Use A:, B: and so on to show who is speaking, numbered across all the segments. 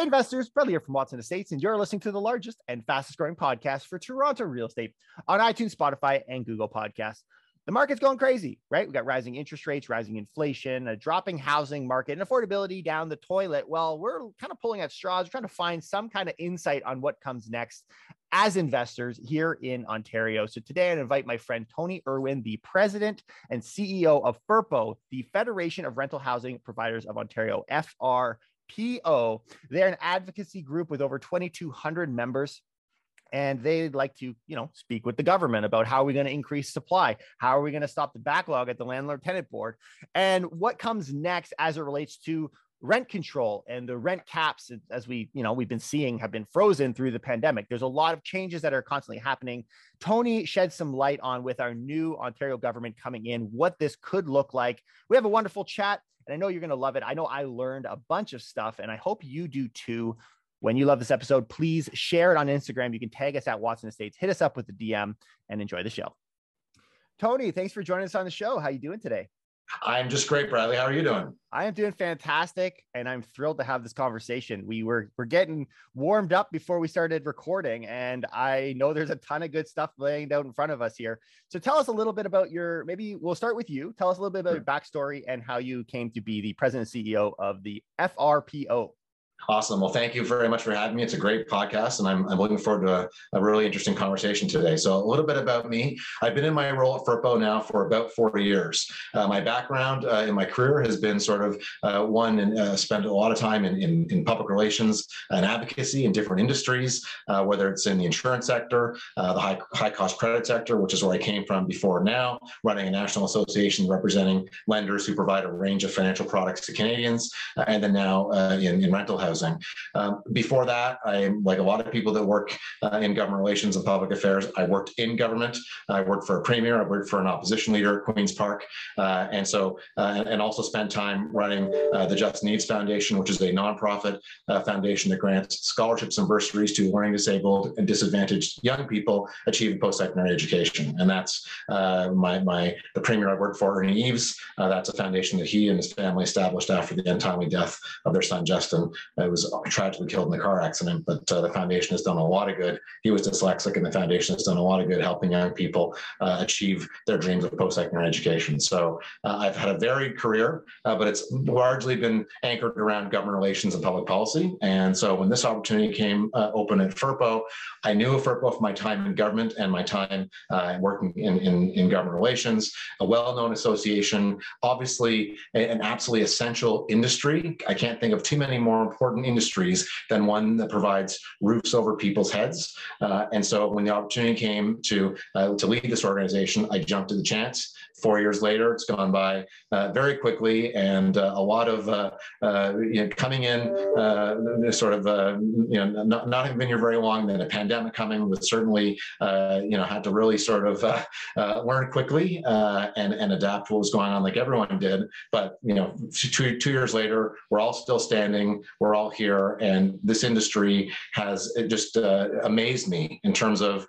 A: Hey, investors, Bradley here from Watson Estates, and you're listening to the largest and fastest growing podcast for Toronto real estate on iTunes, Spotify, and Google Podcasts. The market's going crazy, right? We got rising interest rates, rising inflation, a dropping housing market, and affordability down the toilet. Well, we're kind of pulling at straws, trying to find some kind of insight on what comes next as investors here in Ontario. So today I invite my friend Tony Irwin, the president and CEO of FRPO, the Federation of Rental Housing Providers of Ontario, FR. PO. They're an advocacy group with over 2,200 members. And they'd like to, you know, speak with the government about how are we going to increase supply? How are we going to stop the backlog at the landlord tenant board? And what comes next as it relates to rent control and the rent caps as we you know we've been seeing have been frozen through the pandemic there's a lot of changes that are constantly happening tony shed some light on with our new ontario government coming in what this could look like we have a wonderful chat and I know you're going to love it. I know I learned a bunch of stuff, and I hope you do too. When you love this episode, please share it on Instagram. You can tag us at Watson Estates, hit us up with the DM, and enjoy the show. Tony, thanks for joining us on the show. How you doing today?
B: I'm just great, Bradley. How are you doing?
A: I am doing fantastic, and I'm thrilled to have this conversation. We were we're getting warmed up before we started recording, and I know there's a ton of good stuff laying out in front of us here. So tell us a little bit about your. Maybe we'll start with you. Tell us a little bit about your backstory and how you came to be the president and CEO of the FRPO.
B: Awesome. Well, thank you very much for having me. It's a great podcast, and I'm, I'm looking forward to a, a, really interesting conversation today. So, a little bit about me. I've been in my role at FRPO now for about four years. Uh, my background uh, in my career has been sort of uh, one and uh, spent a lot of time in, in, in, public relations and advocacy in different industries, uh, whether it's in the insurance sector, uh, the high, high cost credit sector, which is where I came from before now, running a national association representing lenders who provide a range of financial products to Canadians, and then now in, in rental housing housing. Um, before that, I, am like a lot of people that work uh, in government relations and public affairs, I worked in government. I worked for a premier. I worked for an opposition leader at Queen's Park, uh, and so uh, and also spent time running uh, the Justin Eves Foundation, which is a nonprofit uh, foundation that grants scholarships and bursaries to learning disabled and disadvantaged young people achieving post-secondary education. And that's my my the premier I worked for, Ernie Eves. that's a foundation that he and his family established after the untimely death of their son Justin it was tragically killed in the car accident, but uh, the foundation has done a lot of good. He was dyslexic, and the foundation has done a lot of good helping young people uh, achieve their dreams of post-secondary education. So uh, I've had a varied career, uh, but it's largely been anchored around government relations and public policy. And so when this opportunity came uh, open at FRPO, I knew of FRPO from my time in government and my time uh, working in, in, in government relations, a well-known association, obviously an absolutely essential industry. I can't think of too many more important important industries than one that provides roofs over people's heads. Uh, and so when the opportunity came to uh, to lead this organization, I jumped at the chance. Four years later, it's gone by uh, very quickly, and uh, a lot of uh, uh, you know, coming in, sort of you know not, not having been here very long. Then a pandemic coming, with certainly you know had to really sort of learn quickly and and adapt what was going on, like everyone did. But you know, two two years later, we're all still standing. We're all here, and this industry has just amazed me in terms of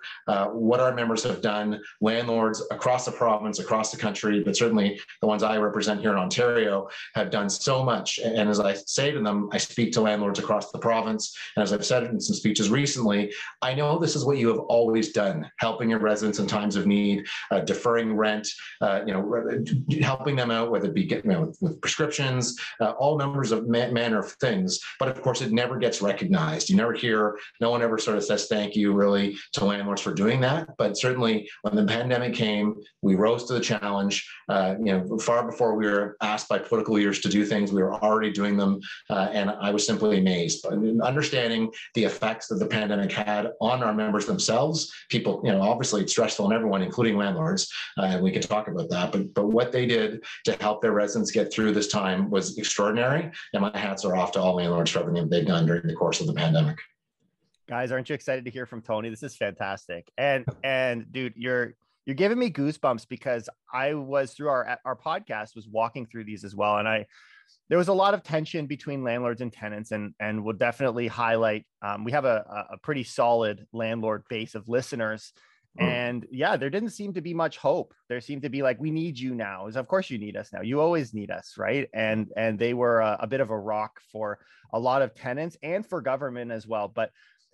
B: what our members have done. Landlords across the province, across the country, but certainly the ones I represent here in Ontario have done so much. And as I say to them, I speak to landlords across the province. And as I've said in some speeches recently, I know this is what you have always done, helping your residents in times of need, uh, deferring rent, uh, you know, helping them out, whether it be you know, with, prescriptions, uh, all numbers of ma- manner of things. But of course, it never gets recognized. You never hear, no one ever sort of says thank you really to landlords for doing that. But certainly when the pandemic came, we rose to the challenge. Uh, you know, far before we were asked by political leaders to do things, we were already doing them, uh, and I was simply amazed. But understanding the effects that the pandemic had on our members themselves, people, you know, obviously it's stressful on everyone, including landlords, uh, and we can talk about that. But but what they did to help their residents get through this time was extraordinary, and my hats are off to all landlords for everything they've done during the course of the pandemic.
A: Guys aren't you excited to hear from tony? This is fantastic. And and dude you're you're giving me goosebumps because I was through our our podcast was walking through these as well, and I there was a lot of tension between landlords and tenants, and and will definitely highlight. Um, we have a a pretty solid landlord base of listeners, Mm. And yeah, there didn't seem to be much hope. There seemed to be like, we need you now. Is of course you need us now. You always need us, right? And and they were a, a bit of a rock for a lot of tenants and for government as well. But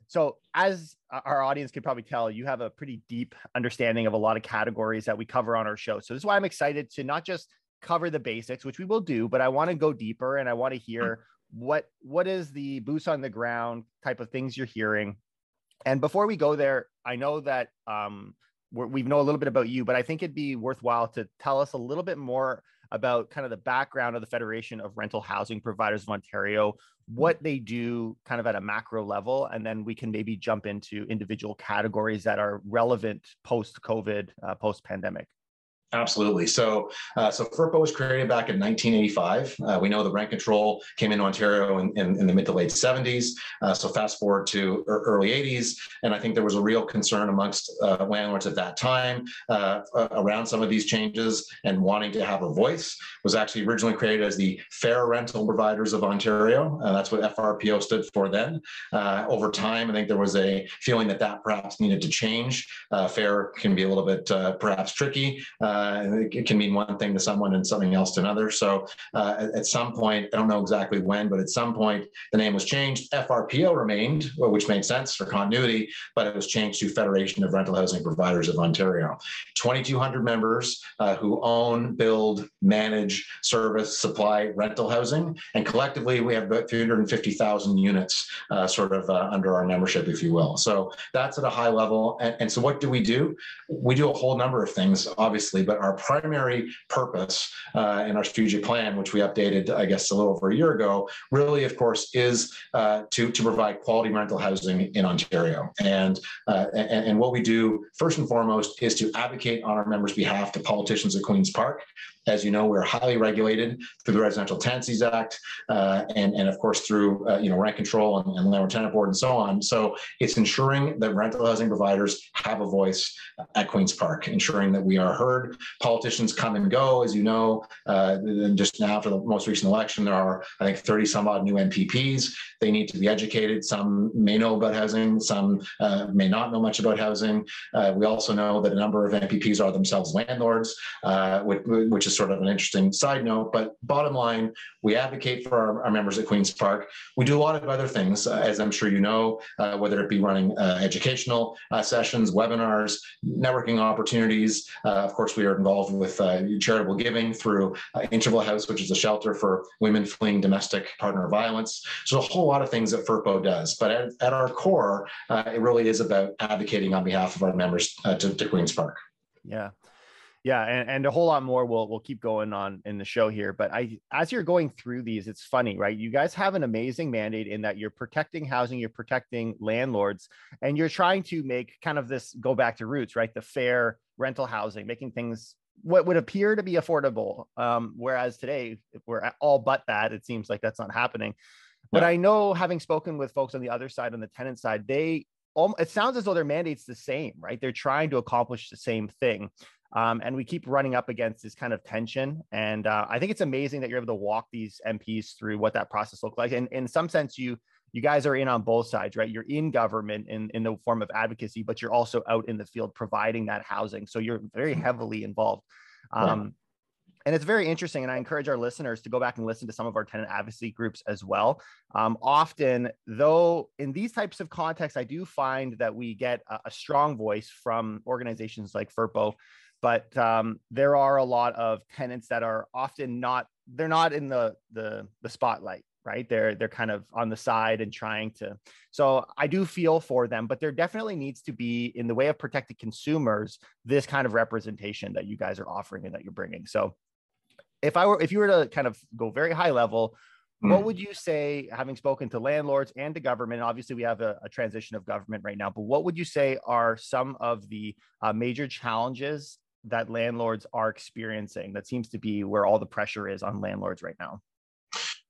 A: so as our audience can probably tell, you have a pretty deep understanding of a lot of categories that we cover on our show. So this is why I'm excited to not just cover the basics, which we will do, but I want to go deeper and I want to hear what what is the boots on the ground type of things you're hearing and before we go there, I know that um, we know a little bit about you, but I think it'd be worthwhile to tell us a little bit more about kind of the background of the Federation of Rental Housing Providers of Ontario, what they do kind of at a macro level, and then we can maybe jump into individual categories that are relevant post COVID, uh, post pandemic.
B: Absolutely. So, uh, so FRPO was created back in 1985. Uh, we know the rent control came into Ontario in, in, in the mid to late 70s. Uh, so fast forward to early 80s, and I think there was a real concern amongst uh, landlords at that time uh, around some of these changes and wanting to have a voice. It Was actually originally created as the Fair Rental Providers of Ontario. that's what FRPO stood for then. Uh, over time, I think there was a feeling that that perhaps needed to change. fair can be a little bit perhaps tricky. Uh, it can mean one thing to someone and something else to another. So uh, at, at, some point, I don't know exactly when, but at some point the name was changed. FRPO remained, which made sense for continuity, but it was changed to Federation of Rental Housing Providers of Ontario. 2,200 members uh, who own, build, manage, service, supply rental housing, and collectively we have about 350,000 units uh, sort of uh, under our membership, if you will. So that's at a high level. And, and so what do we do? We do a whole number of things, obviously but our primary purpose uh, in our strategic plan, which we updated, I guess, a little over a year ago, really, of course, is uh, to, to provide quality rental housing in Ontario. And, uh, and, and what we do, first and foremost, is to advocate on our members' behalf to politicians at Queen's Park as you know, we're highly regulated through the Residential Tenancies Act, uh, and, and of course through uh, you know rent control and, and landlord tenant board and so on. So it's ensuring that rental housing providers have a voice at Queens Park, ensuring that we are heard. Politicians come and go, as you know. Uh, just now, for the most recent election, there are I think 30 some odd new MPPs. They need to be educated. Some may know about housing, some uh, may not know much about housing. Uh, we also know that a number of MPPs are themselves landlords, uh, which, which is sort of an interesting side note. But bottom line, we advocate for our, our members at Queen's Park. We do a lot of other things, uh, as I'm sure you know, uh, whether it be running uh, educational uh, sessions, webinars, networking opportunities. Uh, of course, we are involved with charitable giving through Interval House, which is a shelter for women fleeing domestic partner violence. So a whole lot of things that FRPO does. But at, at our core, it really is about advocating on behalf of our members to, to Queen's Park.
A: Yeah yeah and, and a whole lot more we'll we'll keep going on in the show here but i as you're going through these it's funny right you guys have an amazing mandate in that you're protecting housing you're protecting landlords and you're trying to make kind of this go back to roots right the fair rental housing making things what would appear to be affordable um, whereas today we're all but that it seems like that's not happening but i know having spoken with folks on the other side on the tenant side they it sounds as though their mandate's the same, right? They're trying to accomplish the same thing. Um, and we keep running up against this kind of tension. And uh, I think it's amazing that you're able to walk these MPs through what that process looks like. And in some sense, you you guys are in on both sides, right? You're in government in, in the form of advocacy, but you're also out in the field providing that housing. So you're very heavily involved. Um, And it's very interesting. And I encourage our listeners to go back and listen to some of our tenant advocacy groups as well. Um, often, though, in these types of contexts, I do find that we get a, a strong voice from organizations like FRPO but um, there are a lot of tenants that are often not they're not in the the the spotlight right they're they're kind of on the side and trying to so i do feel for them but there definitely needs to be in the way of protected consumers this kind of representation that you guys are offering and that you're bringing so if i were if you were to kind of go very high level Mm. What would you say, having spoken to landlords and to government? Obviously, we have a, a, transition of government right now, but what would you say are some of the uh, major challenges that landlords are experiencing. That seems to be where all the pressure is on landlords right now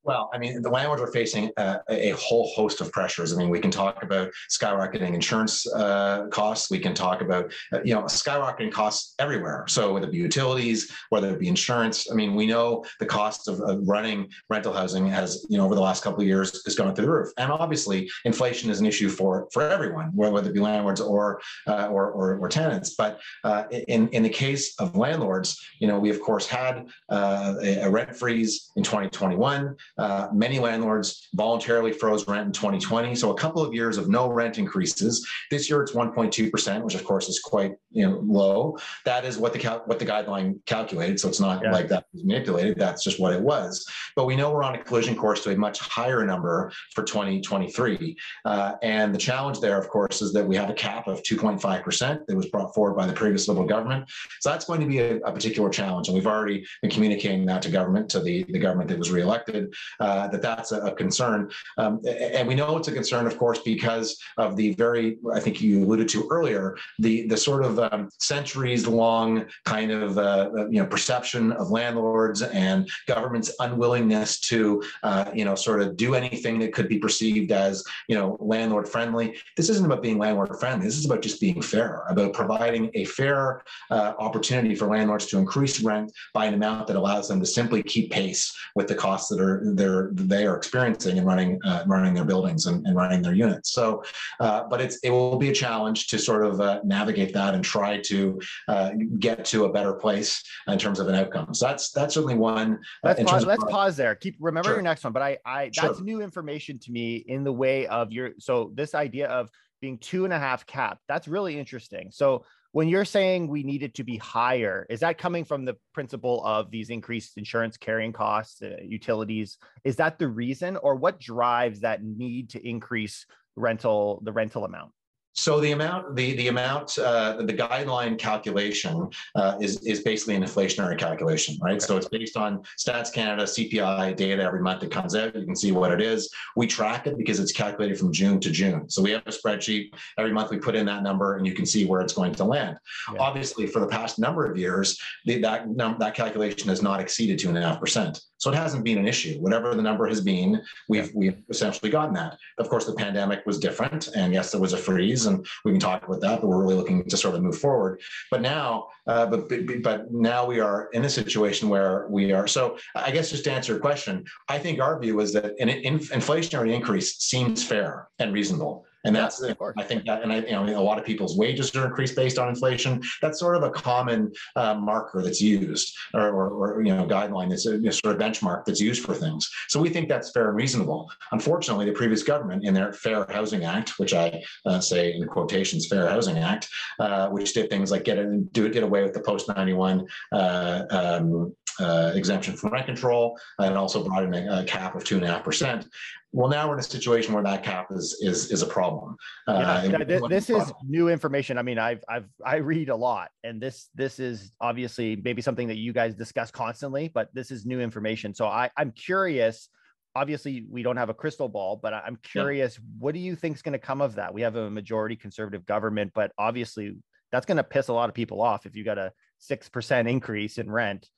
B: Well, I mean, the landlords are facing uh, a whole host of pressures. I mean, we can talk about skyrocketing insurance uh, costs. We can talk about, uh, you know, skyrocketing costs everywhere. So whether it be utilities, whether it be insurance. I mean, we know the cost of, of running rental housing has, you know, over the last couple of years has gone through the roof. And obviously, inflation is an issue for for everyone, whether it be landlords or uh, or, or, or, tenants. But uh, in in the case of landlords, you know, we of course had uh, a, a rent freeze in 2021. Uh, many landlords voluntarily froze rent in 2020, so a couple of years of no rent increases. This year it's 1.2 percent, which of course is quite you know low. That is what the cal- what the guideline calculated, so it's not yeah. like that was manipulated. That's just what it was. But we know we're on a collision course to a much higher number for 2023, uh, and the challenge there, of course, is that we have a cap of 2.5 percent that was brought forward by the previous Liberal government. So that's going to be a, a particular challenge, and we've already been communicating that to government, to the the government that was reelected uh, that that's a, a concern. Um, and we know it's a concern, of course, because of the very, I think you alluded to earlier, the the sort of um, centuries long kind of uh, uh, you know perception of landlords and government's unwillingness to uh, you know sort of do anything that could be perceived as you know landlord friendly. This isn't about being landlord friendly. This is about just being fair, about providing a fair uh, opportunity for landlords to increase rent by an amount that allows them to simply keep pace with the costs that are they're they are experiencing and running uh, running their buildings and, and, running their units. So, uh, but it's it will be a challenge to sort of uh, navigate that and try to uh, get to a better place in terms of an outcome. So that's that's certainly one.
A: Uh, let's pause, let's pause there. Keep remember sure. your next one, but I I that's sure. new information to me in the way of your so this idea of being two and a half cap that's really interesting so when you're saying we need it to be higher, is that coming from the principle of these increased insurance carrying costs, uh, utilities? Is that the reason, or what drives that need to increase rental the rental amount?
B: So the amount, the the amount, uh, the guideline calculation uh, is is basically an inflationary calculation, right? Okay. So it's based on Stats Canada CPI data every month it comes out. You can see what it is. We track it because it's calculated from June to June. So we have a spreadsheet every month. We put in that number, and you can see where it's going to land. Yeah. Obviously, for the past number of years, the, that that calculation has not exceeded two and a half percent. So it hasn't been an issue. Whatever the number has been, we've we've essentially gotten that. Of course, the pandemic was different, and yes, there was a freeze, and we can talk about that. But we're really looking to sort of move forward. But now, uh, but but now we are in a situation where we are. So I guess just to answer your question, I think our view is that an inflationary increase seems fair and reasonable. And that's, yeah, I think that, and I, you know, a lot of people's wages are increased based on inflation. That's sort of a common uh, marker that's used, or, or, or, you know, guideline that's a you know, sort of benchmark that's used for things. So we think that's fair and reasonable. Unfortunately, the previous government, in their Fair Housing Act, which I uh, say in quotations, Fair Housing Act, uh, which did things like get it, do it, get away with the post ninety one uh, um, uh, exemption from rent control, and also brought in a, a cap of two and a half percent. Well, now we're in a situation where that cap is is is a problem.
A: Uh, yeah, this, this is new information. I mean, I've I've I read a lot, and this this is obviously maybe something that you guys discuss constantly, but this is new information. So I I'm curious. Obviously, we don't have a crystal ball, but I'm curious. Yeah. What do you think is going to come of that? We have a majority conservative government, but obviously that's going to piss a lot of people off if you got a six percent increase in rent.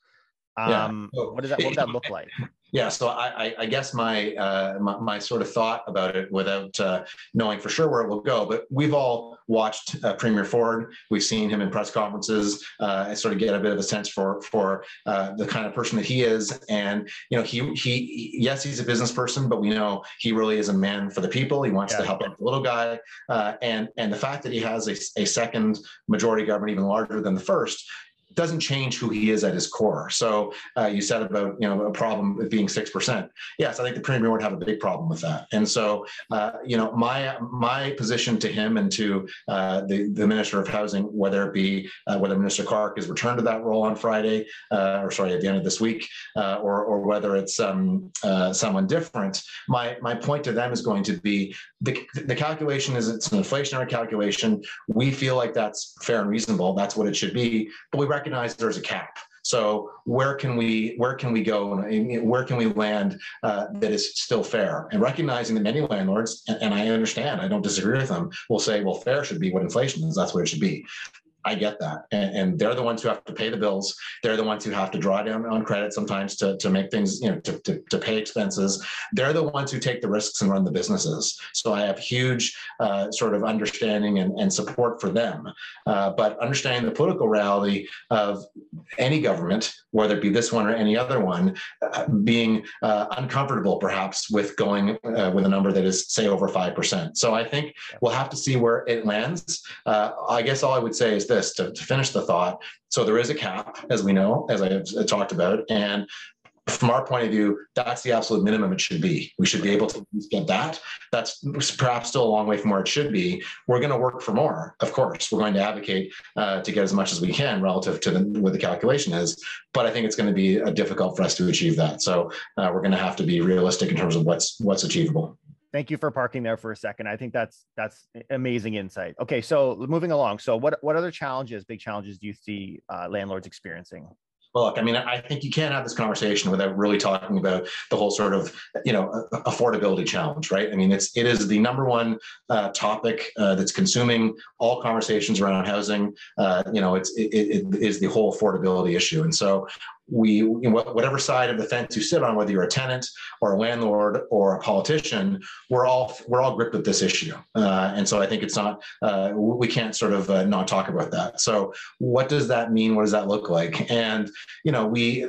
A: Um, yeah. what does that what does that look like?
B: Yeah, so I, I guess my, uh, my, my sort of thought about it, without uh, knowing for sure where it will go, but we've all watched uh, Premier Ford. We've seen him in press conferences, uh, and sort of get a bit of a sense for for uh, the kind of person that he is. And you know, he he yes, he's a business person, but we know he really is a man for the people. He wants yeah. to help out the little guy, uh, and and the fact that he has a, a second majority government, even larger than the first, doesn't change who he is at his core. So uh, you said about you know a problem with being six percent. Yes, I think the premier would have a big problem with that. And so uh, you know my my position to him and to uh, the the minister of housing, whether it be uh, whether Minister Clark is returned to that role on Friday uh, or sorry at the end of this week, uh, or or whether it's um, someone different. My my point to them is going to be the the calculation is it's an inflationary calculation. We feel like that's fair and reasonable. That's what it should be, but we recognize there's a cap. So where can we where can we go and where can we land uh, that is still fair? And recognizing that many landlords, and, and I understand, I don't disagree with them, will say, well, fair should be what inflation is. That's what it should be I get that. And, and, they're the ones who have to pay the bills. They're the ones who have to draw down on credit sometimes to, to make things, you know, to, to, to pay expenses. They're the ones who take the risks and run the businesses. So I have huge uh, sort of understanding and, and support for them. Uh, but understanding the political reality of any government, whether it be this one or any other one, uh, being uh, uncomfortable perhaps with going uh, with a number that is, say, over 5%. So I think we'll have to see where it lands. Uh, I guess all I would say is this to, to finish the thought. So there is a cap, as we know, as I have talked about, and from our point of view, that's the absolute minimum it should be. We should be able to get that. That's perhaps still a long way from where it should be. We're going to work for more, of course. We're going to advocate uh, to get as much as we can relative to the, what the calculation is. But I think it's going to be uh, difficult for us to achieve that. So uh, we're going to have to be realistic in terms of what's what's achievable.
A: Thank you for parking there for a second. I think that's that's amazing insight. Okay, so moving along. So what what other challenges, big challenges, do you see uh, landlords experiencing?
B: Well, look, I mean, I think you can't have this conversation without really talking about the whole sort of, you know, affordability challenge, right? I mean, it's it is the number one uh, topic uh, that's consuming all conversations around housing. Uh, you know, it's it, it is the whole affordability issue, and so we, whatever side of the fence you sit on, whether you're a tenant or a landlord or a politician, we're all we're all gripped with this issue, uh, and so I think it's not uh, we can't sort of uh, not talk about that. So, what does that mean? What does that look like? And you know, we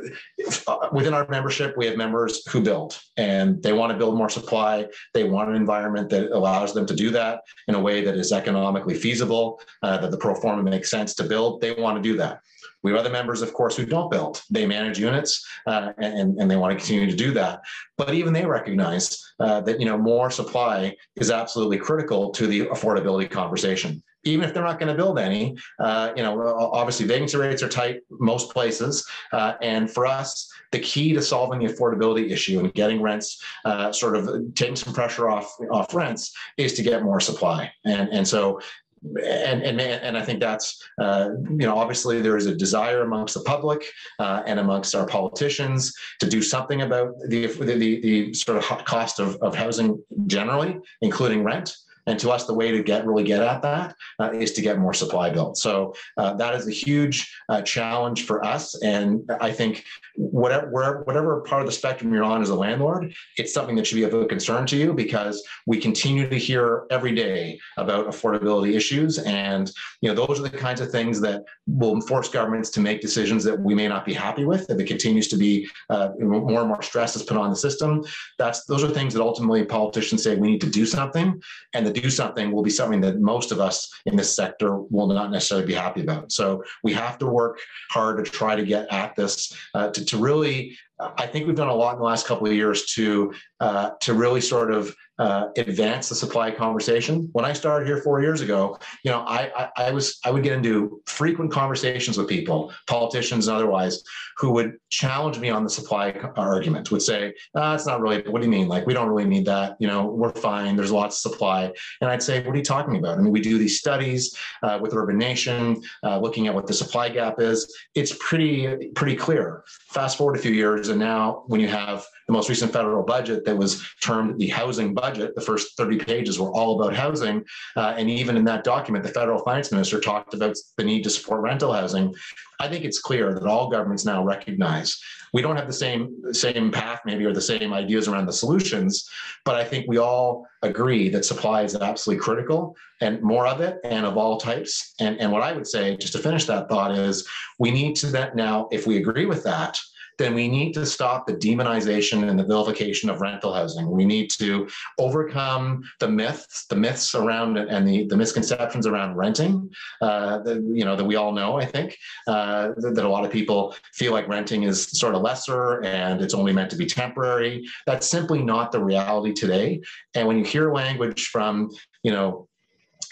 B: uh, within our membership, we have members who build, and they want to build more supply. They want an environment that allows them to do that in a way that is economically feasible, uh, that the pro forma makes sense to build. They want to do that. We have other members, of course, who don't build. They manage units uh, and, and they want to continue to do that. But even they recognize uh, that you know more supply is absolutely critical to the affordability conversation. Even if they're not going to build any, uh, you know, obviously vacancy rates are tight most places, uh, and for us, the key to solving the affordability issue and getting rents uh, sort of taking some pressure off off rents is to get more supply. And and so and and and I think that's uh, you know obviously there is a desire amongst the public uh, and amongst our politicians to do something about the the, the sort of cost of, of housing generally, including rent. And to us, the way to get really get at that uh, is to get more supply built. So uh, that is a huge uh, challenge for us. And I think whatever whatever part of the spectrum you're on as a landlord, it's something that should be of a concern to you because we continue to hear every day about affordability issues, and you know those are the kinds of things that will force governments to make decisions that we may not be happy with. If it continues to be uh, more and more stress is put on the system, that's those are things that ultimately politicians say we need to do something, and the do something will be something that most of us in this sector will not necessarily be happy about. So we have to work hard to try to get at this uh, to, to really I think we've done a lot in the last couple of years to uh, to really sort of uh, advance the supply conversation. When I started here four years ago, you know, I, I, I was I would get into frequent conversations with people, politicians and otherwise, who would challenge me on the supply argument. Would say, ah, "It's not really. What do you mean? Like we don't really need that. You know, we're fine. There's lots of supply." And I'd say, "What are you talking about?" I mean, we do these studies uh, with Urbanation, uh, looking at what the supply gap is. It's pretty pretty clear. Fast forward a few years and now, when you have the most recent federal budget that was termed the housing budget, the first 30 pages were all about housing. Uh, and even in that document, the federal finance minister talked about the need to support rental housing. I think it's clear that all governments now recognize we don't have the same same path maybe or the same ideas around the solutions, but I think we all agree that supply is absolutely critical and more of it and of all types. And, and what I would say, just to finish that thought, is we need to that now, if we agree with that, then we need to stop the demonization and the vilification of rental housing. We need to overcome the myths, the myths around it and the, the misconceptions around renting, uh, that, you know, that we all know, I think, uh, that, that a lot of people feel like renting is sort of lesser and it's only meant to be temporary. That's simply not the reality today. And when you hear language from, you know,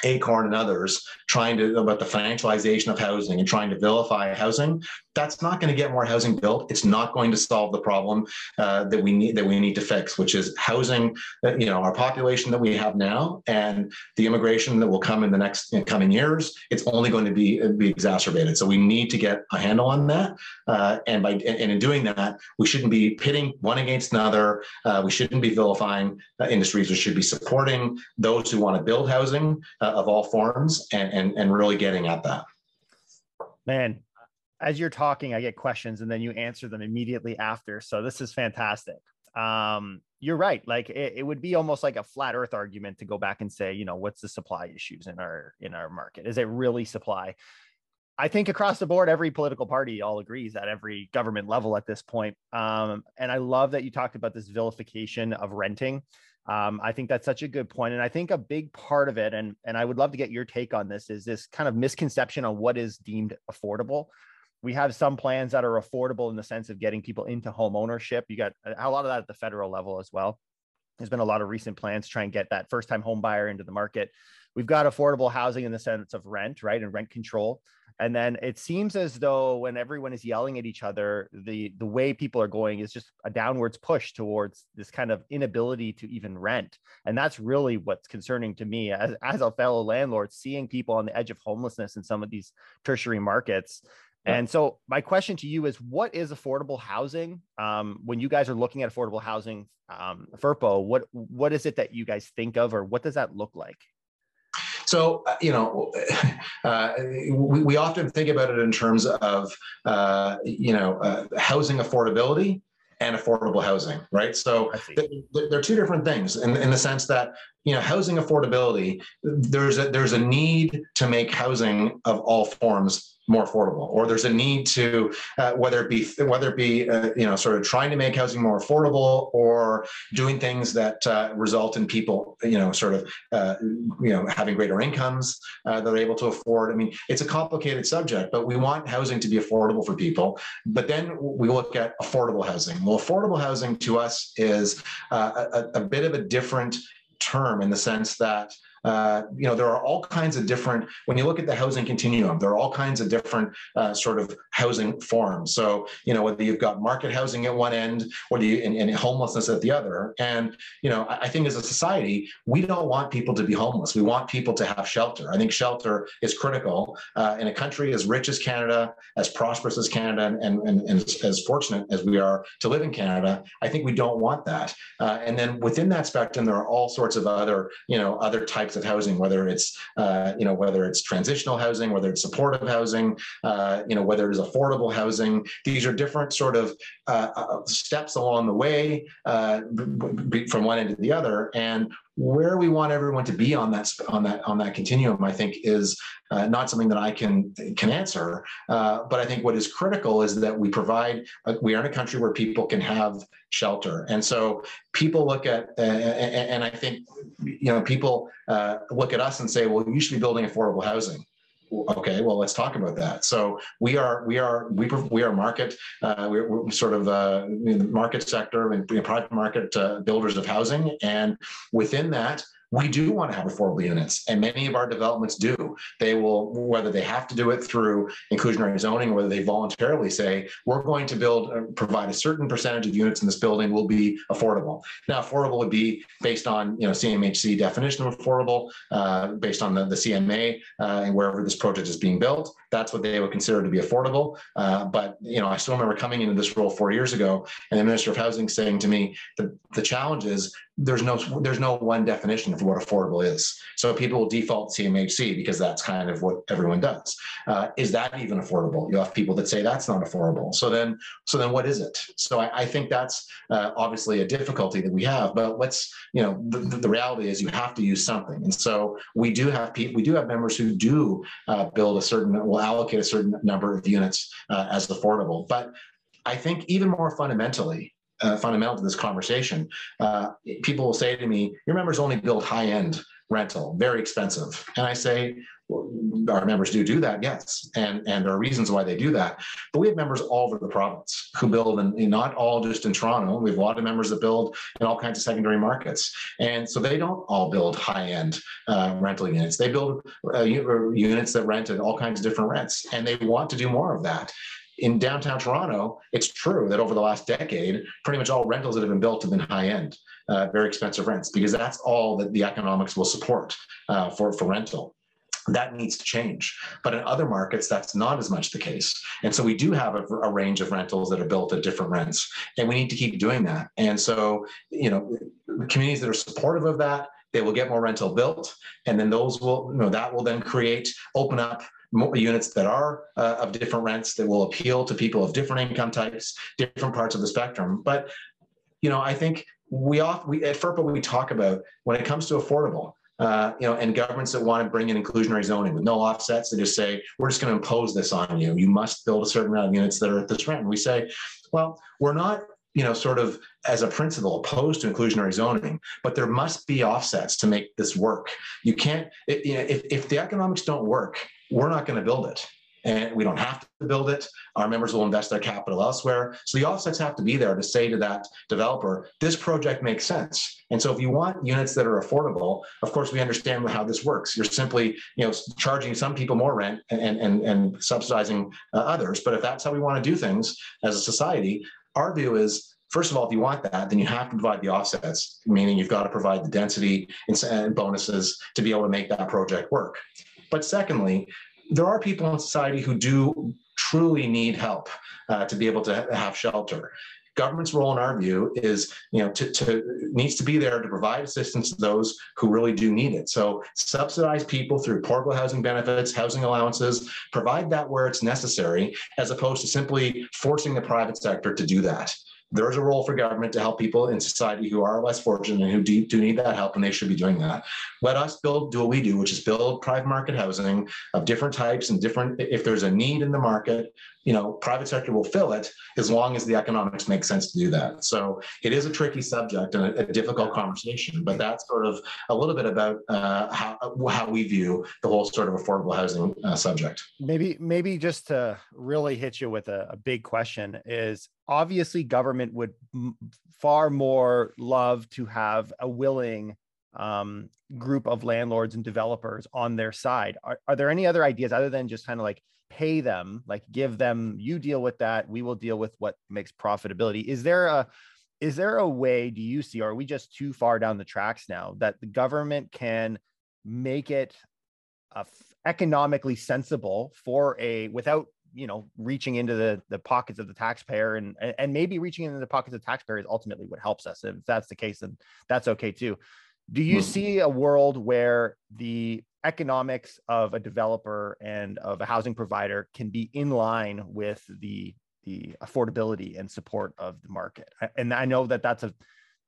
B: Acorn and others trying to about the financialization of housing and trying to vilify housing. That's not going to get more housing built. It's not going to solve the problem uh, that we need that we need to fix, which is housing. Uh, you know, our population that we have now and the immigration that will come in the next in coming years. It's only going to be be exacerbated. So we need to get a handle on that. Uh, and by and in doing that, we shouldn't be pitting one against another. Uh, we shouldn't be vilifying uh, industries. We should be supporting those who want to build housing uh, of all forms and, and, and really getting at that.
A: Man, as you're talking, I get questions and then you answer them immediately after. So this is fantastic. Um, you're right. Like it, it, would be almost like a flat earth argument to go back and say, you know, what's the supply issues in our in our market? Is it really supply? I think across the board, every political party all agrees at every government level at this point. Um, and I love that you talked about this vilification of renting. Um, I think that's such a good point, and I think a big part of it, and and I would love to get your take on this, is this kind of misconception on what is deemed affordable we have some plans that are affordable in the sense of getting people into home ownership. You got a lot of that at the federal level as well. There's been a lot of recent plans to try and get that first time home buyer into the market. We've got affordable housing in the sense of rent, right? And rent control. And then it seems as though when everyone is yelling at each other, the the way people are going is just a downwards push towards this kind of inability to even rent. And that's really what's concerning to me as, as a fellow landlord, seeing people on the edge of homelessness in some of these tertiary markets and so my question to you is what is affordable housing? Um, when you guys are looking at affordable housing, um, FRPO, what, what is it that you guys think of or what does that look like?
B: So, uh, you know, uh, we, we, often think about it in terms of, uh, you know, uh, housing affordability and affordable housing, right? So they're two different things in, in the sense that you know housing affordability there's a there's a need to make housing of all forms more affordable or there's a need to uh, whether it be whether it be uh, you know sort of trying to make housing more affordable or doing things that uh, result in people you know sort of uh, you know having greater incomes uh, that are able to afford. I mean it's a complicated subject but we want housing to be affordable for people. But then we look at affordable housing. Well affordable housing to us is uh, a, a bit of a different term in the sense that uh, you know, there are all kinds of different, when you look at the housing continuum, there are all kinds of different uh, sort of housing forms. So, you know, whether you've got market housing at one end, or you, and, and homelessness at the other. And, you know, I, I think as a society, we don't want people to be homeless. We want people to have shelter. I think shelter is critical uh, in a country as rich as Canada, as prosperous as Canada, and, and, and as, as, fortunate as we are to live in Canada. I think we don't want that. Uh, and then within that spectrum, there are all sorts of other, you know, other types types of housing, whether it's uh, you know whether it's transitional housing, whether it's supportive housing, uh, you know whether it's affordable housing. These are different sort of uh, uh steps along the way uh, from one end to the other, and where we want everyone to be on that on that on that continuum i think is uh, not something that i can can answer. Uh, but i think what is critical is that we provide uh, we are in a country where people can have shelter. And so people look at uh, and i think you know people uh, look at us and say well you should be building affordable housing okay well let's talk about that. So we are we are we, we are market uh, we're, we're, sort of uh, in the market sector and private market uh, builders of housing. And within that we do want to have affordable units and many of our developments do. They will whether they have to do it through inclusionary zoning or whether they voluntarily say we're going to build uh, provide a certain percentage of units in this building will be affordable. Now affordable would be based on you know cmhc definition of affordable uh, based on the, the cma uh, and wherever this project is being built. That's what they would consider to be affordable uh, but you know i still remember coming into this role four years ago and the minister of housing saying to me the, the challenge is there's no there's no one definition for what affordable is. So people will default to CMHC because that's kind of what everyone does. Uh, is that even affordable? You have people that say that's not affordable. So then so then what is it? So I, I think that's uh, obviously a difficulty that we have. But let's you know the, the, reality is you have to use something. And so we do have people we do have members who do uh, build a certain will allocate a certain number of units uh, as affordable. But I think even more fundamentally, uh, fundamental to this conversation. Uh, people will say to me, "Your members only build high-end rental, very expensive," and I say, well, "Our members do do that, yes, and and there are reasons why they do that. But we have members all over the province who build, and not all just in Toronto. We have a lot of members that build in all kinds of secondary markets, and so they don't all build high-end uh, rental units. They build uh, units that rent at all kinds of different rents, and they want to do more of that in downtown Toronto, it's true that over the last decade, pretty much all rentals that have been built have been high end, uh, very expensive rents, because that's all that the economics will support uh, for, for rental. That needs to change. But in other markets, that's not as much the case. And so we do have a, a range of rentals that are built at different rents, and we need to keep doing that. And so, you know, communities that are supportive of that, they will get more rental built and then those will you know that will then create open up units that are uh, of different rents that will appeal to people of different income types, different parts of the spectrum. But you know, I think we off we at FRPO we talk about when it comes to affordable. Uh, you know, and governments that want to bring in inclusionary zoning with no offsets, they just say, we're just going to impose this on you. You must build a certain amount of units that are at this rent. And we say, well, we're not you know, sort of as a principle opposed to inclusionary zoning, but there must be offsets to make this work. You can't, it, you know, if, if the economics don't work, we're not going to build it. And we don't have to build it. Our members will invest their capital elsewhere. So the offsets have to be there to say to that developer, this project makes sense. And so if you want units that are affordable, of course, we understand how this works. You're simply, you know, charging some people more rent and, and, and subsidizing uh, others. But if that's how we want to do things as a society, our view is first of all, if you want that, then you have to provide the offsets, meaning you've got to provide the density and bonuses to be able to make that project work. But secondly, there are people in society who do truly need help uh, to be able to have shelter. Government's role in our view is you know to, to, needs to be there to provide assistance to those who really do need it. So subsidize people through portable housing benefits housing allowances provide that where it's necessary as opposed to simply forcing the private sector to do that there's a role for government to help people in society who are less fortunate and who do, do, need that help, and they should be doing that. Let us build, do what we do, which is build private market housing of different types and different. If there's a need in the market, you know, private sector will fill it as long as the economics make sense to do that. So it is a tricky subject and a, a difficult conversation, but that's sort of a little bit about uh, how how we view the whole sort of affordable housing uh, subject.
A: Maybe maybe just to really hit you with a, a big question is obviously government would m- far more love to have a willing um, group of landlords and developers on their side. Are, are there any other ideas other than just kind of like pay them, like give them, you deal with that, we will deal with what makes profitability? Is there a is there a way do you see, or are we just too far down the tracks now that the government can make it economically sensible for a without you know reaching into the the pockets of the taxpayer and and maybe reaching into the pockets of the taxpayer is ultimately what helps us if that's the case then that's okay too do you see a world where the economics of a developer and of a housing provider can be in line with the the affordability and support of the market? And i know that that's a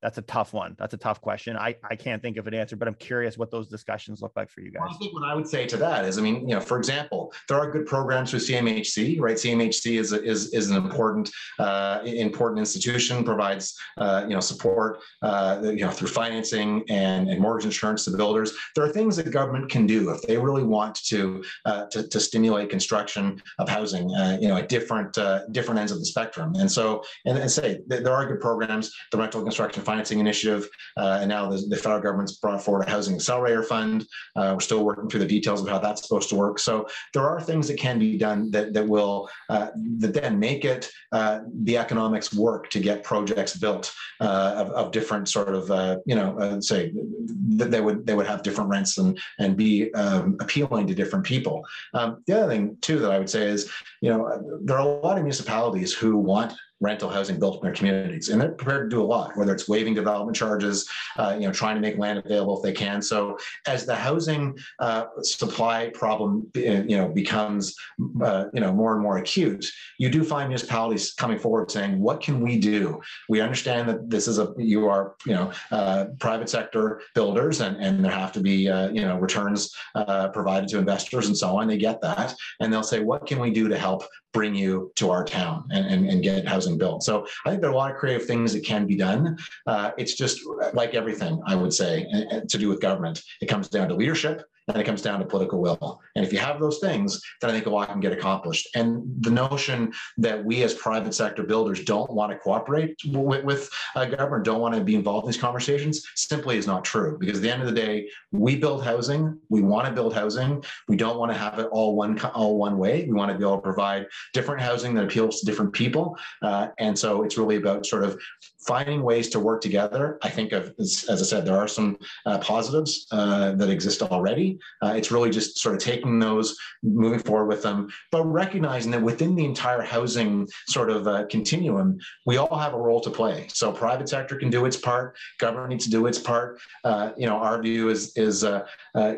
A: that's a tough one. That's a tough question. I, I can't think of an answer, but I'm curious what those discussions look like for you guys.
B: Well, I think what I would say to that is, I mean, you know, for example, there are good programs with CMHC, right? CMHC is a, is is an important uh, important institution, provides uh, you know support uh, you know through financing and, and mortgage insurance to builders. There are things that government can do if they really want to uh, to, to, stimulate construction of housing, uh, you know, at different uh, different ends of the spectrum. And so, and, and say there are good programs. The rental construction financing initiative, uh, and now the, the, federal government's brought forward a housing accelerator fund. Uh, we're still working through the details of how that's supposed to work. So there are things that can be done that that will uh, that then make it uh, the economics work to get projects built uh, of, of, different sort of you know say that they would they would have different rents and and be um, appealing to different people. Um, the other thing too that I would say is you know there are a lot of municipalities who want rental housing built in their communities, and they're prepared to do a lot. Whether it's waiving development charges, uh, you know, trying to make land available if they can. So as the housing uh, supply problem, uh, you know, becomes uh, you know more and more acute, you do find municipalities coming forward saying, "What can we do? We understand that this is a you are you know uh, private sector builders, and and there have to be uh, you know returns provided to investors and so on. They get that, and they'll say, "What can we do to help bring you to our town and, and, and get housing built. So I think there are a lot of creative things that can be done. Uh, it's just like everything, I would say, to do with government. It comes down to leadership and it comes down to political will. And if you have those things, then I think a lot can get accomplished. And the notion that we as private sector builders don't want to cooperate with, with government, don't want to be involved in these conversations, simply is not true. Because at the end of the day, we build housing. We want to build housing. We don't want to have it all one all one way. We want to be able to provide different housing that appeals to different people. Uh, and so it's really about sort of finding ways to work together. I think, of, as, as I said, there are some uh, positives uh, that exist already. Uh, it's really just sort of taking those, moving forward with them, but recognizing that within the entire housing sort of uh, continuum, we all have a role to play. So private sector can do its part, government needs to do its part. Uh, you know, our view is is uh,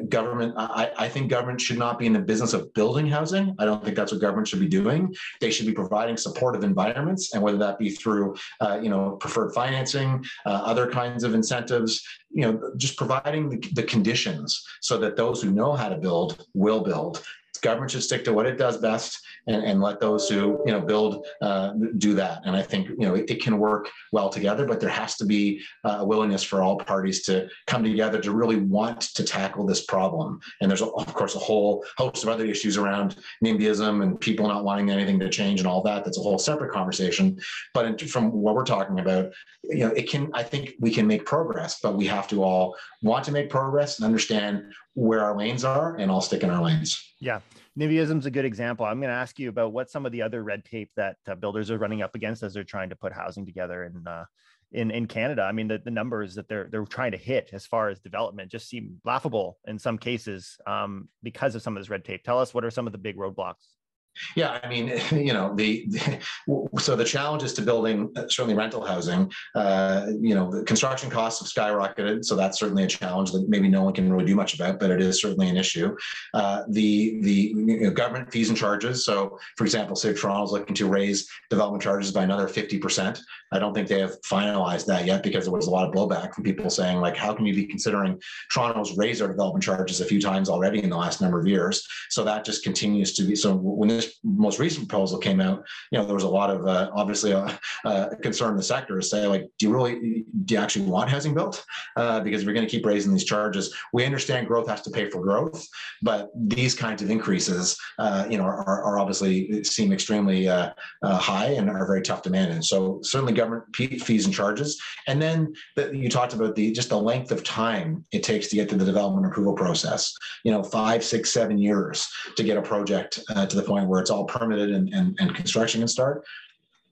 B: government. I, I think government should not be in the business of building housing. I don't think that's what government should be doing. They should be providing supportive environments, and whether that be through you know preferred financing, uh, other kinds of incentives, you know, just providing the, the conditions so that those who know how to build will build government should stick to what it does best and, and let those who you know build uh, do that. And I think you know it, it, can work well together, but there has to be uh, a willingness for all parties to come together to really want to tackle this problem. And there's of course a whole host of other issues around NIMBYism and people not wanting anything to change and all that. That's a whole separate conversation. But in, from what we're talking about, you know, it can. I think we can make progress, but we have to all want to make progress and understand where our lanes are, and all stick in our lanes.
A: Yeah. NIMBYism is a good example. I'm going to ask you about what some of the other red tape that uh, builders are running up against as they're trying to put housing together in uh, in in Canada. I mean, the, the numbers that they're they're trying to hit as far as development just seem laughable in some cases um, because of some of this red tape. Tell us what are some of the big roadblocks.
B: Yeah, I mean, you know, the, the so the challenges to building uh, certainly rental housing. Uh, you know, the construction costs have skyrocketed, so that's certainly a challenge that maybe no one can really do much about, but it is certainly an issue. Uh, the the you know, government fees and charges. So, for example, City of Toronto is looking to raise development charges by another fifty percent. I don't think they have finalized that yet because there was a lot of blowback from people saying like, how can you be considering Toronto's raised our development charges a few times already in the last number of years? So that just continues to be. So when this this most recent proposal came out, you know, there was a lot of uh, obviously a, uh, a, uh, concern in the sector to say, like, do you really, do you actually want housing built? Uh, because we're going to keep raising these charges. We understand growth has to pay for growth, but these kinds of increases, uh, you know, are, are, obviously seem extremely uh, high and are very tough to manage. So certainly government fees and charges, and then the, you talked about the just the length of time it takes to get to the development approval process. You know, five, six, seven years to get a project to the point where it's all permitted and, and, and construction can start.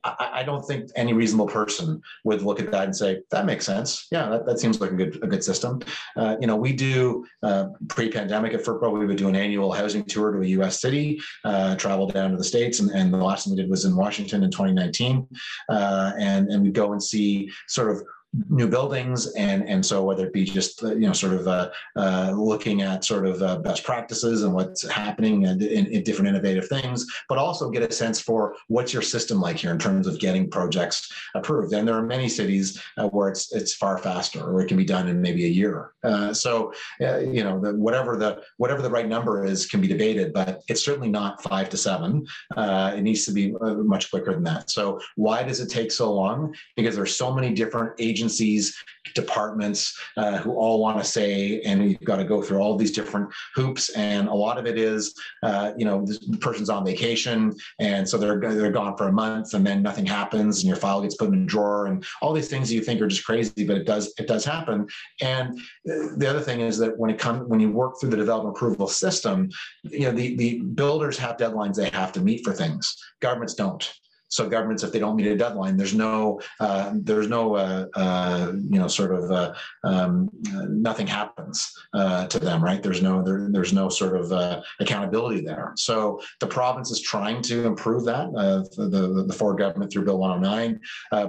B: I, I, don't think any reasonable person would look at that and say that makes sense. Yeah, that, that seems like a good a good system. Uh, you know, we do uh, pre-pandemic at FRPO, we would do an annual housing tour to a U.S. city, uh, travel down to the states, and, and, the last thing we did was in Washington in 2019, uh, and and we go and see sort of new buildings and and so whether it be just uh, you know sort of uh, uh, looking at sort of uh, best practices and what's happening and in, in, different innovative things but also get a sense for what's your system like here in terms of getting projects approved. And there are many cities uh, where it's it's far faster or it can be done in maybe a year. Uh, so you know the, whatever the whatever the right number is can be debated but it's certainly not five to seven. It needs to be much quicker than that. So why does it take so long? Because there's so many different agents agencies, departments uh, who all want to say, and you've got to go through all these different hoops. And a lot of it is, uh, you know, the person's on vacation, and so they're they're gone for a month, and then nothing happens, and your file gets put in a drawer, and all these things you think are just crazy, but it does it does happen. And the other thing is that when it comes when you work through the development approval system, you know, the the builders have deadlines they have to meet for things. Governments don't. So governments, if they don't meet a deadline, there's no uh, there's no uh, uh, you know sort of uh, um, nothing happens uh, to them, right? There's no there, there's no sort of uh, accountability there. So the province is trying to improve that. the, the Ford government through Bill 109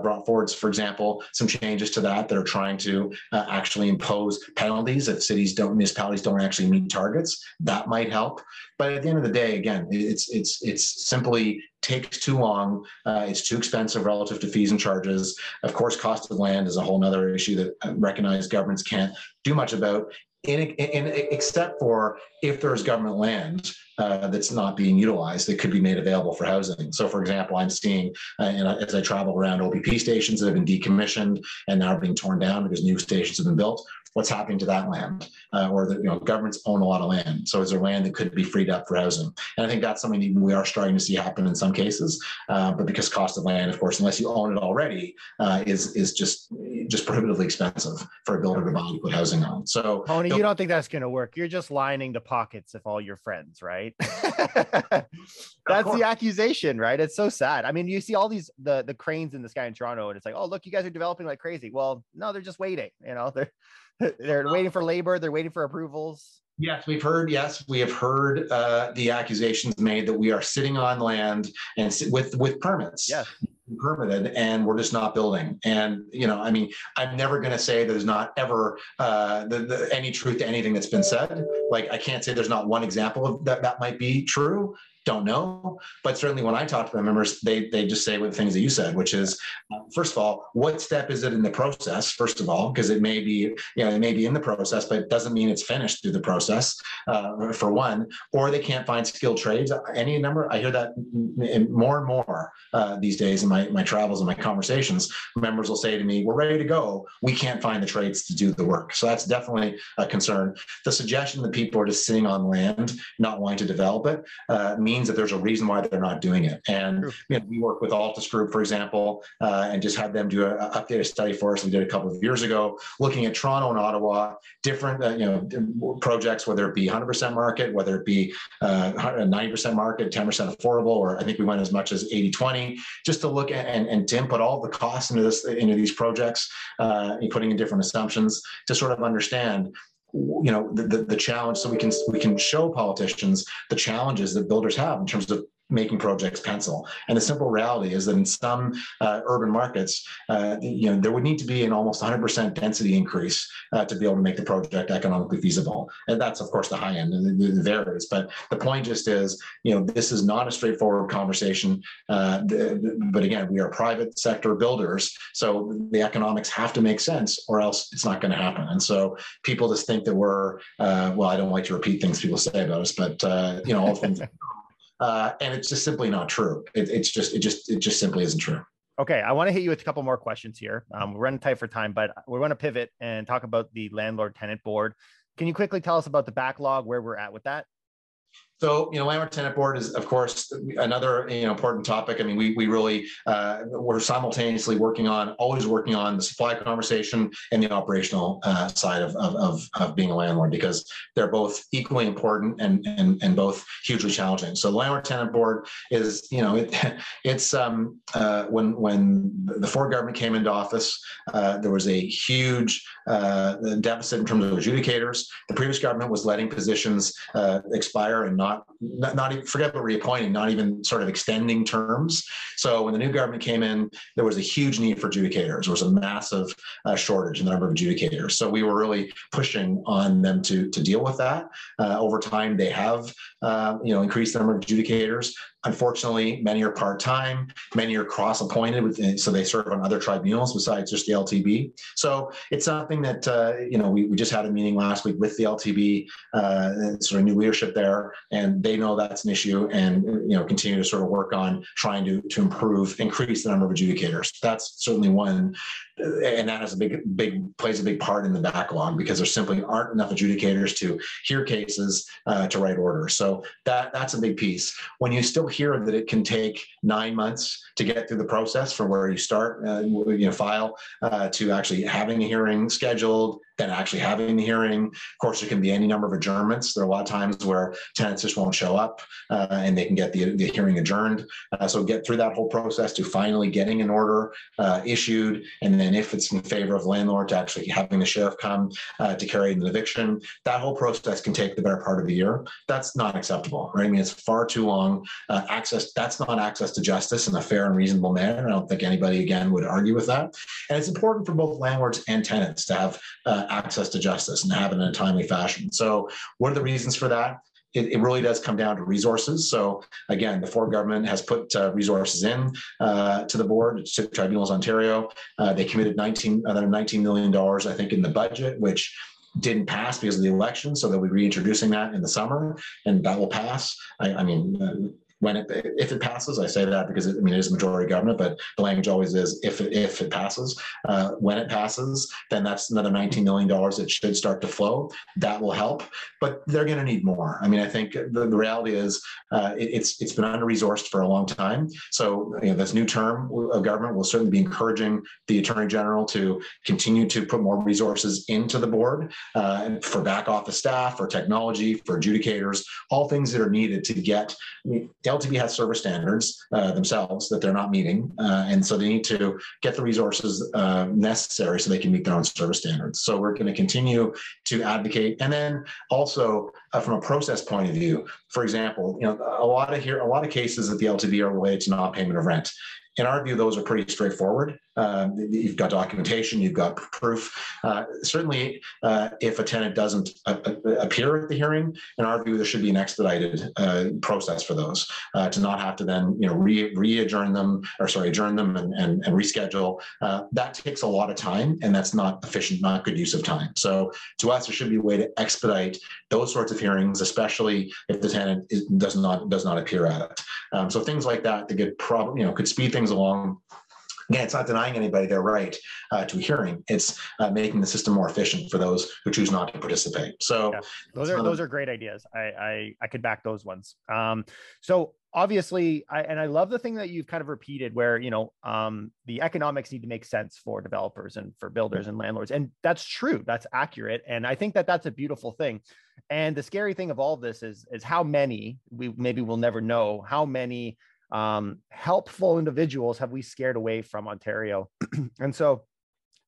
B: brought forward, for example, some changes to that that are trying to actually impose penalties if cities don't municipalities don't actually meet targets. That might help. But at the end of the day, again, it's it's it's simply takes too long. Uh, it's too expensive relative to fees and charges. Of course, cost of land is a whole other issue that recognized governments can't do much about. In, in, except for if there's government land uh, that's not being utilized that could be made available for housing. So, for example, I'm seeing uh, and as I travel around OPP stations that have been decommissioned and now are being torn down because new stations have been built what's happening to that land? Uh, or the you know governments own a lot of land, so is there land that could be freed up for housing? And I think that's something that we are starting to see happen in some cases. Uh, but because cost of land, of course, unless you own it already, uh, is is just just prohibitively expensive for a builder to buy and put housing on. So,
A: Tony, you don't think that's going to work? You're just lining the pockets of all your friends, right? that's the accusation, right? It's so sad. I mean, you see all these the the cranes in the sky in Toronto, and it's like, oh, look, you guys are developing like crazy. Well, no, they're just waiting. You know, they're they're waiting for labor. They're waiting for approvals.
B: Yes, we've heard. Yes, we have heard uh, the accusations made that we are sitting on land and with with permits.
A: Yes.
B: Permitted, and we're just not building. And you know, I mean, I'm never going to say there's not ever uh, the, the, any truth to anything that's been said. Like I can't say there's not one example of that that might be true don't know. But certainly when I talk to my members, they they just say what things that you said, which is uh, first of all, what step is it in the process? First of all, because it may be you know it may be in the process, but it doesn't mean it's finished through the process. Uh, for one, or they can't find skilled trades. Any number I hear that more and more uh, these days in my my travels and my conversations. Members will say to me, "We're ready to go. We can't find the trades to do the work." So that's definitely a concern. The suggestion that people are just sitting on land, not wanting to develop it, uh, means that there's a reason why they're not doing it. And you know, we work with Altus Group, for example, uh, and just had them do a, a updated study for us. We did a couple of years ago, looking at Toronto and Ottawa, different uh, you know projects, whether it be 100% market, whether it be uh, 90% market, 10% affordable, or I think we went as much as 80-20, just to look at and, and to input all the costs into this into these projects, uh, putting in different assumptions to sort of understand you know the, the, the challenge so we can we can show politicians the challenges that builders have in terms of making projects pencil. And the simple reality is that in some uh, urban markets, uh, you know, there would need to be an almost 100% density increase uh, to be able to make the project economically feasible. And that's, of course, the high end, and it, varies. But the point just is, you know, this is not a straightforward conversation. Uh, but again, we are private sector builders, so the economics have to make sense, or else it's not going to happen. And so people just think that we're, uh, well, I don't like to repeat things people say about us, but uh, you know, all things. uh, and it's just simply not true. It, it's just it just it just simply isn't true.
A: Okay, I want to hit you with a couple more questions here. Um, we're running tight for time, but we want to pivot and talk about the landlord tenant board. Can you quickly tell us about the backlog, where we're at with that?
B: So, you know, landlord tenant board is, of course, another you know important topic. I mean, we we really uh, we're simultaneously working on, always working on the supply conversation and the operational uh, side of, of, of being a landlord because they're both equally important and and and both hugely challenging. So, the landlord tenant board is, you know, it it's um, uh, when when the Ford government came into office, uh, there was a huge uh, deficit in terms of adjudicators. The previous government was letting positions uh, expire and not not, not, not even forget about reappointing, not even sort of extending terms. So when the new government came in, there was a huge need for adjudicators. There was a massive uh, shortage in the number of adjudicators. So we were really pushing on them to, to deal with that. Uh, over time, they have uh, you know increased the number of adjudicators. Unfortunately, many are part-time, many are cross-appointed, with, so they serve on other tribunals besides just the LTB. So it's something that uh, you know we, we just had a meeting last week with the LTB, uh, sort of new leadership there, and they know that's an issue, and you know continue to sort of work on trying to to improve, increase the number of adjudicators. That's certainly one and that has a big big plays a big part in the backlog because there simply aren't enough adjudicators to hear cases uh, to write orders so that that's a big piece when you still hear that it can take nine months to get through the process from where you start uh, you know file uh, to actually having a hearing scheduled then actually having the hearing. Of course, there can be any number of adjournments. There are a lot of times where tenants just won't show up uh, and they can get the, the hearing adjourned. Uh, so get through that whole process to finally getting an order uh, issued. And then if it's in favor of landlord to actually having the sheriff come uh, to carry an eviction, that whole process can take the better part of a year. That's not acceptable, right? I mean, it's far too long. Uh, access, that's not access to justice in a fair and reasonable manner. I don't think anybody, again, would argue with that. And it's important for both landlords and tenants to have access to justice and have it in a timely fashion. So, what are the reasons for that? It, it, really does come down to resources. So again, the Ford government has put uh, resources in uh, to the board, to Tribunals Ontario. Uh, they committed 19, another $19 million, I think, in the budget, which didn't pass because of the election. So they'll be reintroducing that in the summer and that will pass. I, I mean, uh, when it if it passes. I say that because it, I mean it is majority government, but the language always is if it, if it passes. Uh, when it passes, then that's another 19 million dollars that should start to flow. That will help, but they're going to need more. I mean, I think the, the reality is uh, it, it's it's been under resourced for a long time. So you know, this new term of government will certainly be encouraging the attorney general to continue to put more resources into the board uh, for back office staff, for technology, for adjudicators, all things that are needed to get. I mean, LTB has service standards uh, themselves that they're not meeting, uh, and so they need to get the resources uh, necessary so they can meet their own service standards. So we're going to continue to advocate, and then also uh, from a process point of view, for example, you know, a lot of here, a lot of cases at the LTB are related to non-payment of rent. In our view, those are pretty straightforward. Um, you've got documentation, you've got proof. Uh, certainly, uh, if a tenant doesn't uh, uh, appear at the hearing, in our view, there should be an expedited uh, process for those uh, to not have to then, you know, re, re-adjourn them or sorry, adjourn them and, and, and reschedule. that takes a lot of time, and that's not efficient, not good use of time. So, to us, there should be a way to expedite those sorts of hearings, especially if the tenant is, does not does not appear at it. Um, so, things like that that could probably, you know, could speed things along again, it's not denying anybody their right uh, to a hearing. It's uh, making the system more efficient for those who choose not to participate. So
A: yeah. those are those are great ideas. I, I I could back those ones. Um, so obviously, I and I love the thing that you've kind of repeated, where you know um, the economics need to make sense for developers and for builders and landlords, and that's true. That's accurate, and I think that that's a beautiful thing. And the scary thing of all of this is is how many we maybe we'll never know how many um, helpful individuals have we scared away from Ontario? and so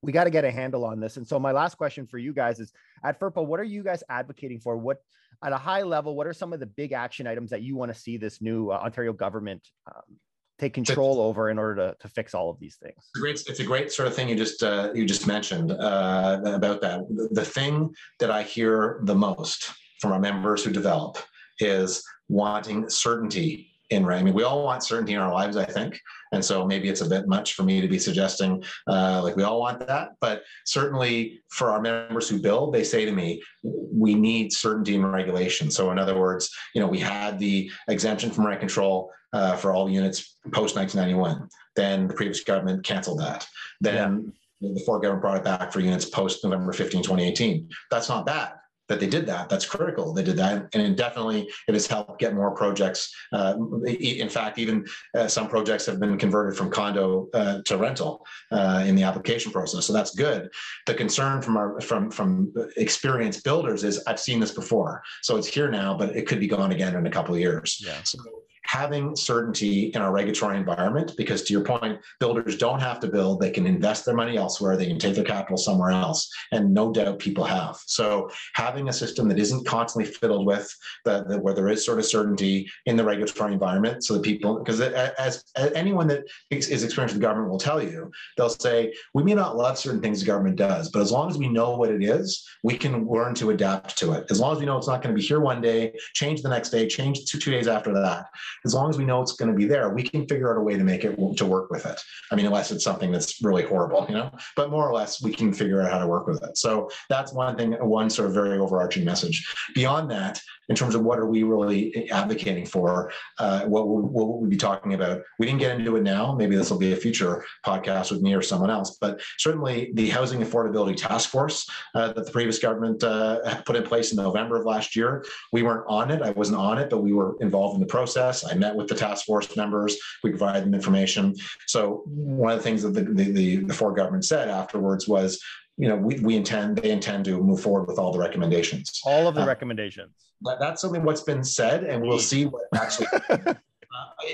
A: we got to get a handle on this. And so my last question for you guys is at FRPO, what are you guys advocating for? What at a high level, what are some of the big action items that you want to see this new uh, Ontario government um, take control over in order to, to fix all of these things?
B: It's a great, it's a great sort of thing you just uh, you just mentioned uh, about that. The thing that I hear the most from our members who develop is wanting certainty in right. I mean, we all want certainty in our lives, I think. And so maybe it's a bit much for me to be suggesting uh, like we all want that. But certainly for our members who build, they say to me, we need certainty in regulation. So in other words, you know, we had the exemption from rent control uh, for all units post 1991. Then the previous government canceled that. Then yeah. the Ford government brought it back for units post November 15, 2018. That's not bad that they did that. That's critical. They did that, and it definitely it has helped get more projects. Uh, in fact, even uh, some projects have been converted from condo uh, to rental uh, in the application process. So that's good. The concern from our from from experienced builders is I've seen this before, so it's here now, but it could be gone again in a couple of years. Yeah. So having certainty in our regulatory environment because to your point builders don't have to build they can invest their money elsewhere they can take their capital somewhere else and no doubt people have. So having a system that isn't constantly fiddled with the, the where there is sort of certainty in the regulatory environment so that people because as, as anyone that is experienced with government will tell you they'll say we may not love certain things the government does but as long as we know what it is we can learn to adapt to it. As long as we know it's not going to be here one day change the next day change two, two days after that as long as we know it's going to be there, we can figure out a way to make it to work with it. I mean, unless it's something that's really horrible, you know, but more or less we can figure out how to work with it. So that's one thing, one sort of very overarching message. Beyond that, in terms of what are we really advocating for, uh, what, will, what will we be talking about? We didn't get into it now. Maybe this will be a future podcast with me or someone else, but certainly the Housing Affordability Task Force uh, that the previous government uh, put in place in November of last year. We weren't on it. I wasn't on it, but we were involved in the process. I met with the task force members. We provided them information. So one of the things that the, the, the, the Ford government said afterwards was, you know, we, we intend, they intend to move forward with all the recommendations.
A: All of the uh, recommendations.
B: That's something what's been said, and we'll see what actually. uh,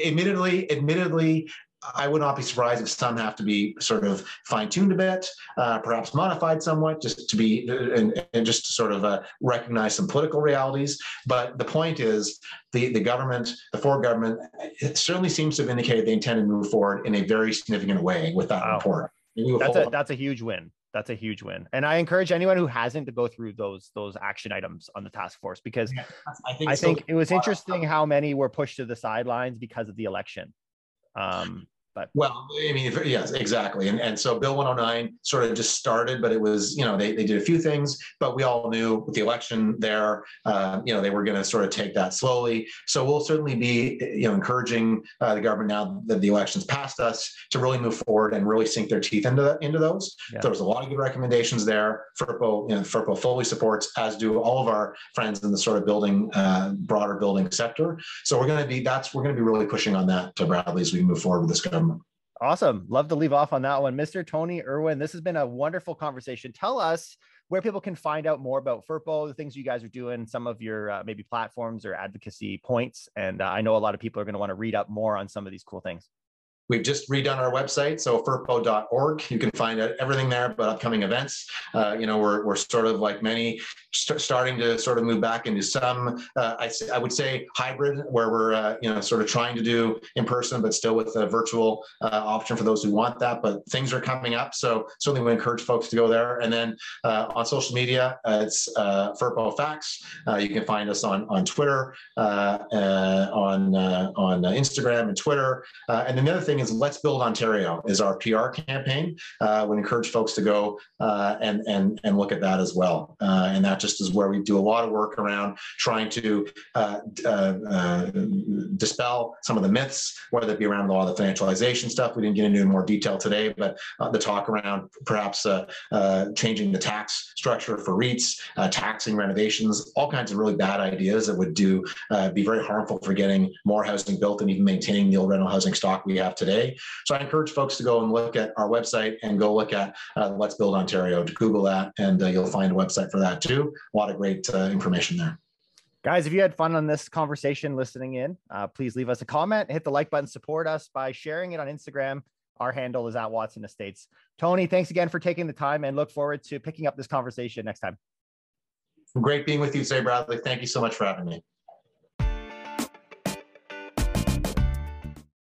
B: admittedly, admittedly, I would not be surprised if some have to be sort of fine tuned a bit, uh, perhaps modified somewhat, just to be and, and just to sort of uh, recognize some political realities. But the point is, the the government, the Ford government, it certainly seems to have indicated they intend to move forward in a very significant way with that wow. report.
A: That's a that's a huge win. That's a huge win, and I encourage anyone who hasn't to go through those those action items on the task force because yeah, I think, I think it was interesting how many were pushed to the sidelines because of the election. Um, But
B: well, I mean, yes, exactly. And and so Bill 109 sort of just started, but it was you know they they did a few things, but we all knew with the election there, uh, you know, they were going to sort of take that slowly. So we'll certainly be you know encouraging uh, the government now that the elections passed us to really move forward and really sink their teeth into into those. Yeah. There was a lot of good recommendations there. FRPO, you know, FRPO fully supports, as do all of our friends in the sort of building uh, broader building sector. So we're going to be that's we're going to be really pushing on that to Bradley as we move forward with this government.
A: Awesome. Love to leave off on that one. Mr. Tony Irwin, this has been a wonderful conversation. Tell us where people can find out more about FRPO, the things you guys are doing, some of your uh, maybe platforms or advocacy points. And uh, I know a lot of people are going to want to read up more on some of these cool things.
B: We've just redone our website, so frpo.org. You can find everything there about upcoming events. Uh, you know, we're, we're sort of like many, st- starting to sort of move back into some, uh, I, I would say hybrid, where we're, uh, you know, sort of trying to do in person, but still with a virtual uh, option for those who want that. But things are coming up. So certainly we encourage folks to go there. And then uh, on social media, uh, it's FRPO Facts. you can find us on, on Twitter, on, on Instagram and Twitter. and then the other thing is Let's Build Ontario is our PR campaign. Uh, would encourage folks to go uh, and and and look at that as well. Uh, and that just is where we do a lot of work around trying to uh, uh, uh, dispel some of the myths, whether it be around a lot of the financialization stuff. We didn't get into in more detail today, but the talk around perhaps changing the tax structure for REITs, taxing renovations, all kinds of really bad ideas that would do be very harmful for getting more housing built and even maintaining the old rental housing stock we have today today. So I encourage folks to go and look at our website and go look at uh, Let's Build Ontario. To Google that, and uh, you'll find a website for that too. A lot of great uh, information there.
A: Guys, if you had fun on this conversation listening in, uh, please leave us a comment, hit the like button, support us by sharing it on Instagram. Our handle is at Watson Estates. Tony, thanks again for taking the time and look forward to picking up this conversation next time.
B: Great being with you today, Bradley. Thank you so much for having me.